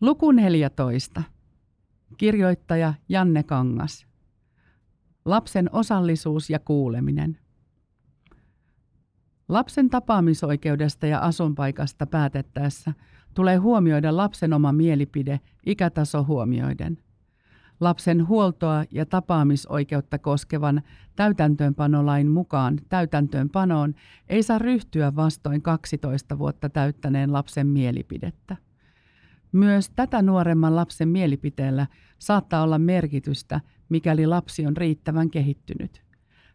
Luku 14. Kirjoittaja Janne Kangas. Lapsen osallisuus ja kuuleminen. Lapsen tapaamisoikeudesta ja asunpaikasta päätettäessä tulee huomioida lapsen oma mielipide ikätaso huomioiden. Lapsen huoltoa ja tapaamisoikeutta koskevan täytäntöönpanolain mukaan täytäntöönpanoon ei saa ryhtyä vastoin 12 vuotta täyttäneen lapsen mielipidettä. Myös tätä nuoremman lapsen mielipiteellä saattaa olla merkitystä, mikäli lapsi on riittävän kehittynyt.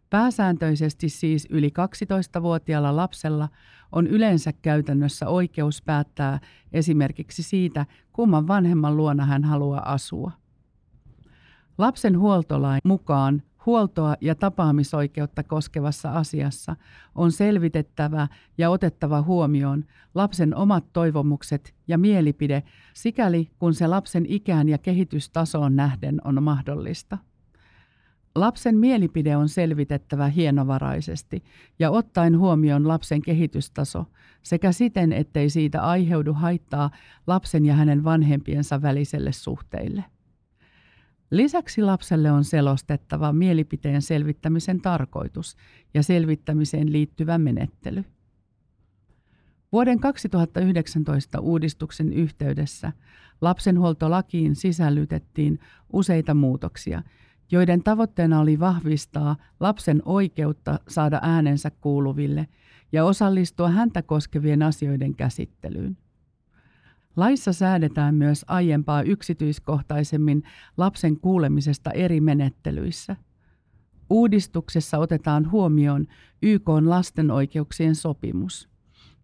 Pääsääntöisesti siis yli 12-vuotiaalla lapsella on yleensä käytännössä oikeus päättää esimerkiksi siitä, kumman vanhemman luona hän haluaa asua. Lapsen huoltolain mukaan huoltoa ja tapaamisoikeutta koskevassa asiassa on selvitettävä ja otettava huomioon lapsen omat toivomukset ja mielipide, sikäli kun se lapsen ikään ja kehitystasoon nähden on mahdollista. Lapsen mielipide on selvitettävä hienovaraisesti ja ottaen huomioon lapsen kehitystaso sekä siten, ettei siitä aiheudu haittaa lapsen ja hänen vanhempiensa väliselle suhteille. Lisäksi lapselle on selostettava mielipiteen selvittämisen tarkoitus ja selvittämiseen liittyvä menettely. Vuoden 2019 uudistuksen yhteydessä lapsenhuoltolakiin sisällytettiin useita muutoksia, joiden tavoitteena oli vahvistaa lapsen oikeutta saada äänensä kuuluville ja osallistua häntä koskevien asioiden käsittelyyn. Laissa säädetään myös aiempaa yksityiskohtaisemmin lapsen kuulemisesta eri menettelyissä. Uudistuksessa otetaan huomioon YK lasten oikeuksien sopimus,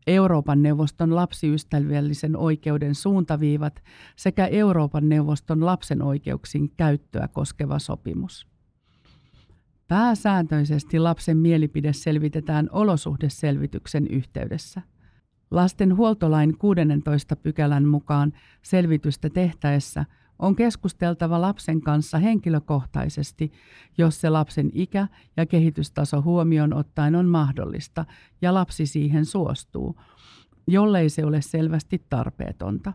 Euroopan neuvoston lapsiystävällisen oikeuden suuntaviivat sekä Euroopan neuvoston lapsen oikeuksien käyttöä koskeva sopimus. Pääsääntöisesti lapsen mielipide selvitetään olosuhdeselvityksen yhteydessä – Lasten huoltolain 16 pykälän mukaan selvitystä tehtäessä on keskusteltava lapsen kanssa henkilökohtaisesti, jos se lapsen ikä ja kehitystaso huomioon ottaen on mahdollista ja lapsi siihen suostuu, jollei se ole selvästi tarpeetonta.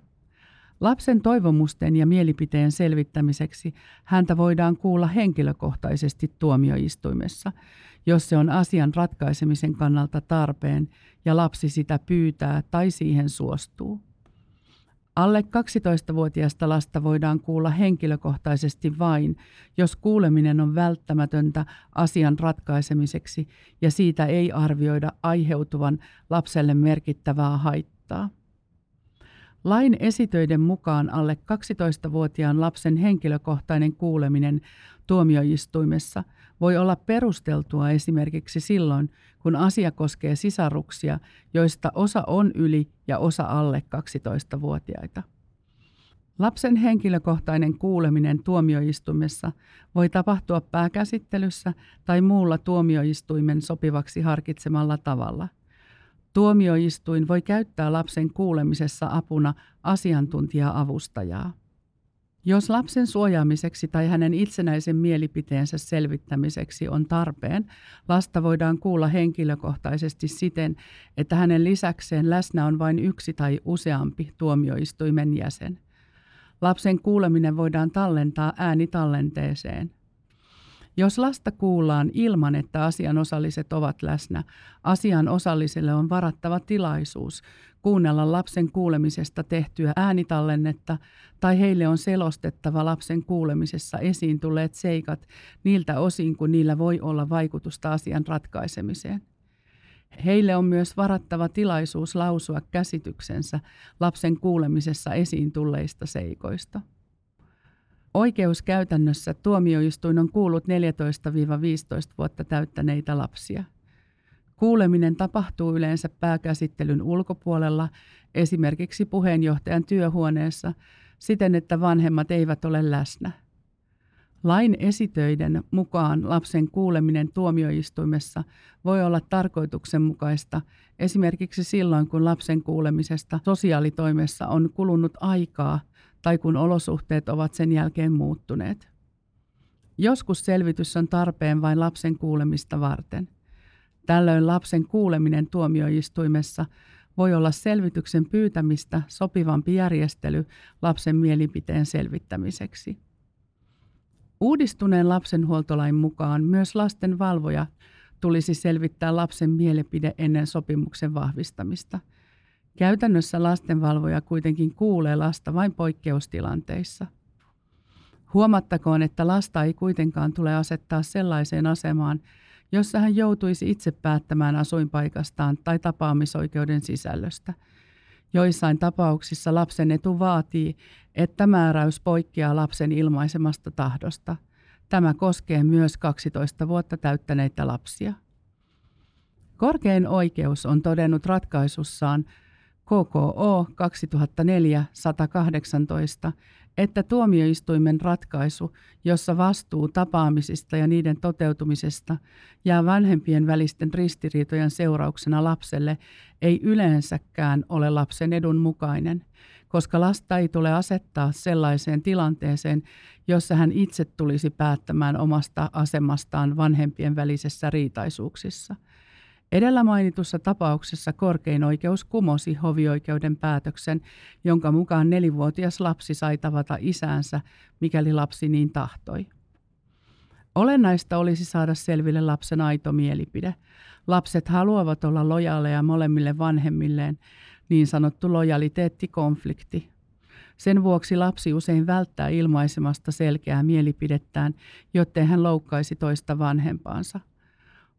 Lapsen toivomusten ja mielipiteen selvittämiseksi häntä voidaan kuulla henkilökohtaisesti tuomioistuimessa, jos se on asian ratkaisemisen kannalta tarpeen ja lapsi sitä pyytää tai siihen suostuu. Alle 12-vuotiaasta lasta voidaan kuulla henkilökohtaisesti vain, jos kuuleminen on välttämätöntä asian ratkaisemiseksi ja siitä ei arvioida aiheutuvan lapselle merkittävää haittaa. Lain esitöiden mukaan alle 12-vuotiaan lapsen henkilökohtainen kuuleminen tuomioistuimessa voi olla perusteltua esimerkiksi silloin, kun asia koskee sisaruksia, joista osa on yli ja osa alle 12-vuotiaita. Lapsen henkilökohtainen kuuleminen tuomioistuimessa voi tapahtua pääkäsittelyssä tai muulla tuomioistuimen sopivaksi harkitsemalla tavalla – Tuomioistuin voi käyttää lapsen kuulemisessa apuna asiantuntija-avustajaa. Jos lapsen suojaamiseksi tai hänen itsenäisen mielipiteensä selvittämiseksi on tarpeen, lasta voidaan kuulla henkilökohtaisesti siten, että hänen lisäkseen läsnä on vain yksi tai useampi tuomioistuimen jäsen. Lapsen kuuleminen voidaan tallentaa äänitallenteeseen – jos lasta kuullaan ilman, että asianosalliset ovat läsnä, asian osalliselle on varattava tilaisuus kuunnella lapsen kuulemisesta tehtyä äänitallennetta tai heille on selostettava lapsen kuulemisessa esiin tulleet seikat niiltä osin, kun niillä voi olla vaikutusta asian ratkaisemiseen. Heille on myös varattava tilaisuus lausua käsityksensä lapsen kuulemisessa esiin tulleista seikoista. Oikeuskäytännössä tuomioistuin on kuullut 14-15 vuotta täyttäneitä lapsia. Kuuleminen tapahtuu yleensä pääkäsittelyn ulkopuolella, esimerkiksi puheenjohtajan työhuoneessa, siten että vanhemmat eivät ole läsnä. Lain esitöiden mukaan lapsen kuuleminen tuomioistuimessa voi olla tarkoituksenmukaista esimerkiksi silloin, kun lapsen kuulemisesta sosiaalitoimessa on kulunut aikaa tai kun olosuhteet ovat sen jälkeen muuttuneet. Joskus selvitys on tarpeen vain lapsen kuulemista varten. Tällöin lapsen kuuleminen tuomioistuimessa voi olla selvityksen pyytämistä sopivampi järjestely lapsen mielipiteen selvittämiseksi. Uudistuneen lapsenhuoltolain mukaan myös lasten valvoja tulisi selvittää lapsen mielipide ennen sopimuksen vahvistamista. Käytännössä lastenvalvoja kuitenkin kuulee lasta vain poikkeustilanteissa. Huomattakoon, että lasta ei kuitenkaan tule asettaa sellaiseen asemaan, jossa hän joutuisi itse päättämään asuinpaikastaan tai tapaamisoikeuden sisällöstä. Joissain tapauksissa lapsen etu vaatii, että määräys poikkeaa lapsen ilmaisemasta tahdosta. Tämä koskee myös 12 vuotta täyttäneitä lapsia. Korkein oikeus on todennut ratkaisussaan KKO 2004-118, että tuomioistuimen ratkaisu, jossa vastuu tapaamisista ja niiden toteutumisesta jää vanhempien välisten ristiriitojen seurauksena lapselle, ei yleensäkään ole lapsen edun mukainen, koska lasta ei tule asettaa sellaiseen tilanteeseen, jossa hän itse tulisi päättämään omasta asemastaan vanhempien välisessä riitaisuuksissa – Edellä mainitussa tapauksessa korkein oikeus kumosi hovioikeuden päätöksen, jonka mukaan nelivuotias lapsi sai tavata isäänsä, mikäli lapsi niin tahtoi. Olennaista olisi saada selville lapsen aito mielipide. Lapset haluavat olla lojaaleja molemmille vanhemmilleen, niin sanottu lojaliteettikonflikti. Sen vuoksi lapsi usein välttää ilmaisemasta selkeää mielipidettään, jottei hän loukkaisi toista vanhempaansa –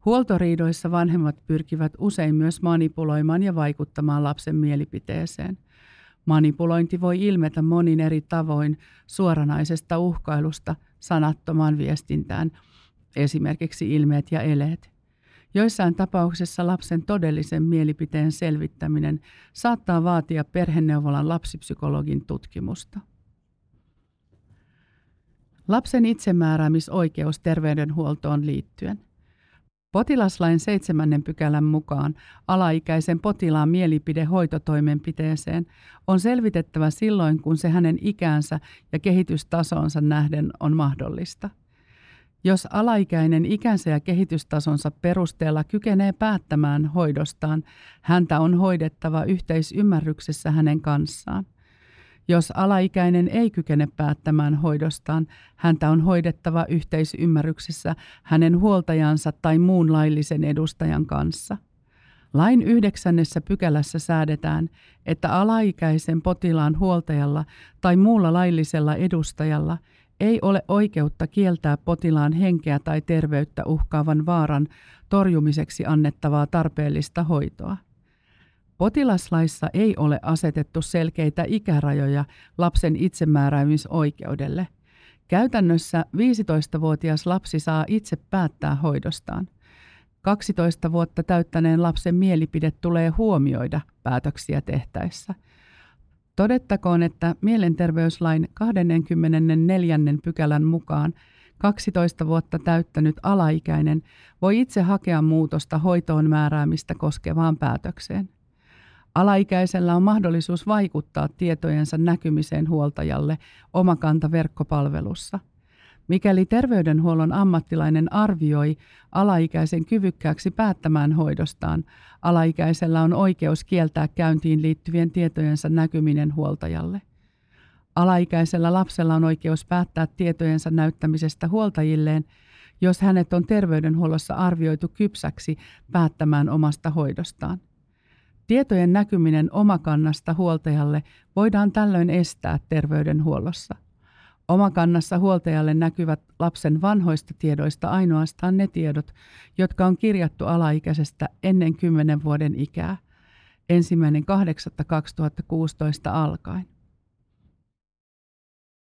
Huoltoriidoissa vanhemmat pyrkivät usein myös manipuloimaan ja vaikuttamaan lapsen mielipiteeseen. Manipulointi voi ilmetä monin eri tavoin suoranaisesta uhkailusta sanattomaan viestintään, esimerkiksi ilmeet ja eleet. Joissain tapauksissa lapsen todellisen mielipiteen selvittäminen saattaa vaatia perheneuvolan lapsipsykologin tutkimusta. Lapsen itsemääräämisoikeus terveydenhuoltoon liittyen – Potilaslain seitsemännen pykälän mukaan alaikäisen potilaan mielipide hoitotoimenpiteeseen on selvitettävä silloin, kun se hänen ikäänsä ja kehitystasonsa nähden on mahdollista. Jos alaikäinen ikänsä ja kehitystasonsa perusteella kykenee päättämään hoidostaan, häntä on hoidettava yhteisymmärryksessä hänen kanssaan. Jos alaikäinen ei kykene päättämään hoidostaan, häntä on hoidettava yhteisymmärryksessä hänen huoltajansa tai muun laillisen edustajan kanssa. Lain yhdeksännessä pykälässä säädetään, että alaikäisen potilaan huoltajalla tai muulla laillisella edustajalla ei ole oikeutta kieltää potilaan henkeä tai terveyttä uhkaavan vaaran torjumiseksi annettavaa tarpeellista hoitoa. Potilaslaissa ei ole asetettu selkeitä ikärajoja lapsen itsemääräämisoikeudelle. Käytännössä 15-vuotias lapsi saa itse päättää hoidostaan. 12 vuotta täyttäneen lapsen mielipide tulee huomioida päätöksiä tehtäessä. Todettakoon, että mielenterveyslain 24. pykälän mukaan 12 vuotta täyttänyt alaikäinen voi itse hakea muutosta hoitoon määräämistä koskevaan päätökseen. Alaikäisellä on mahdollisuus vaikuttaa tietojensa näkymiseen huoltajalle omakanta verkkopalvelussa. Mikäli terveydenhuollon ammattilainen arvioi alaikäisen kyvykkääksi päättämään hoidostaan, alaikäisellä on oikeus kieltää käyntiin liittyvien tietojensa näkyminen huoltajalle. Alaikäisellä lapsella on oikeus päättää tietojensa näyttämisestä huoltajilleen, jos hänet on terveydenhuollossa arvioitu kypsäksi päättämään omasta hoidostaan. Tietojen näkyminen omakannasta huoltajalle voidaan tällöin estää terveydenhuollossa. Omakannassa huoltajalle näkyvät lapsen vanhoista tiedoista ainoastaan ne tiedot, jotka on kirjattu alaikäisestä ennen 10 vuoden ikää, ensimmäinen 8.2016 alkaen.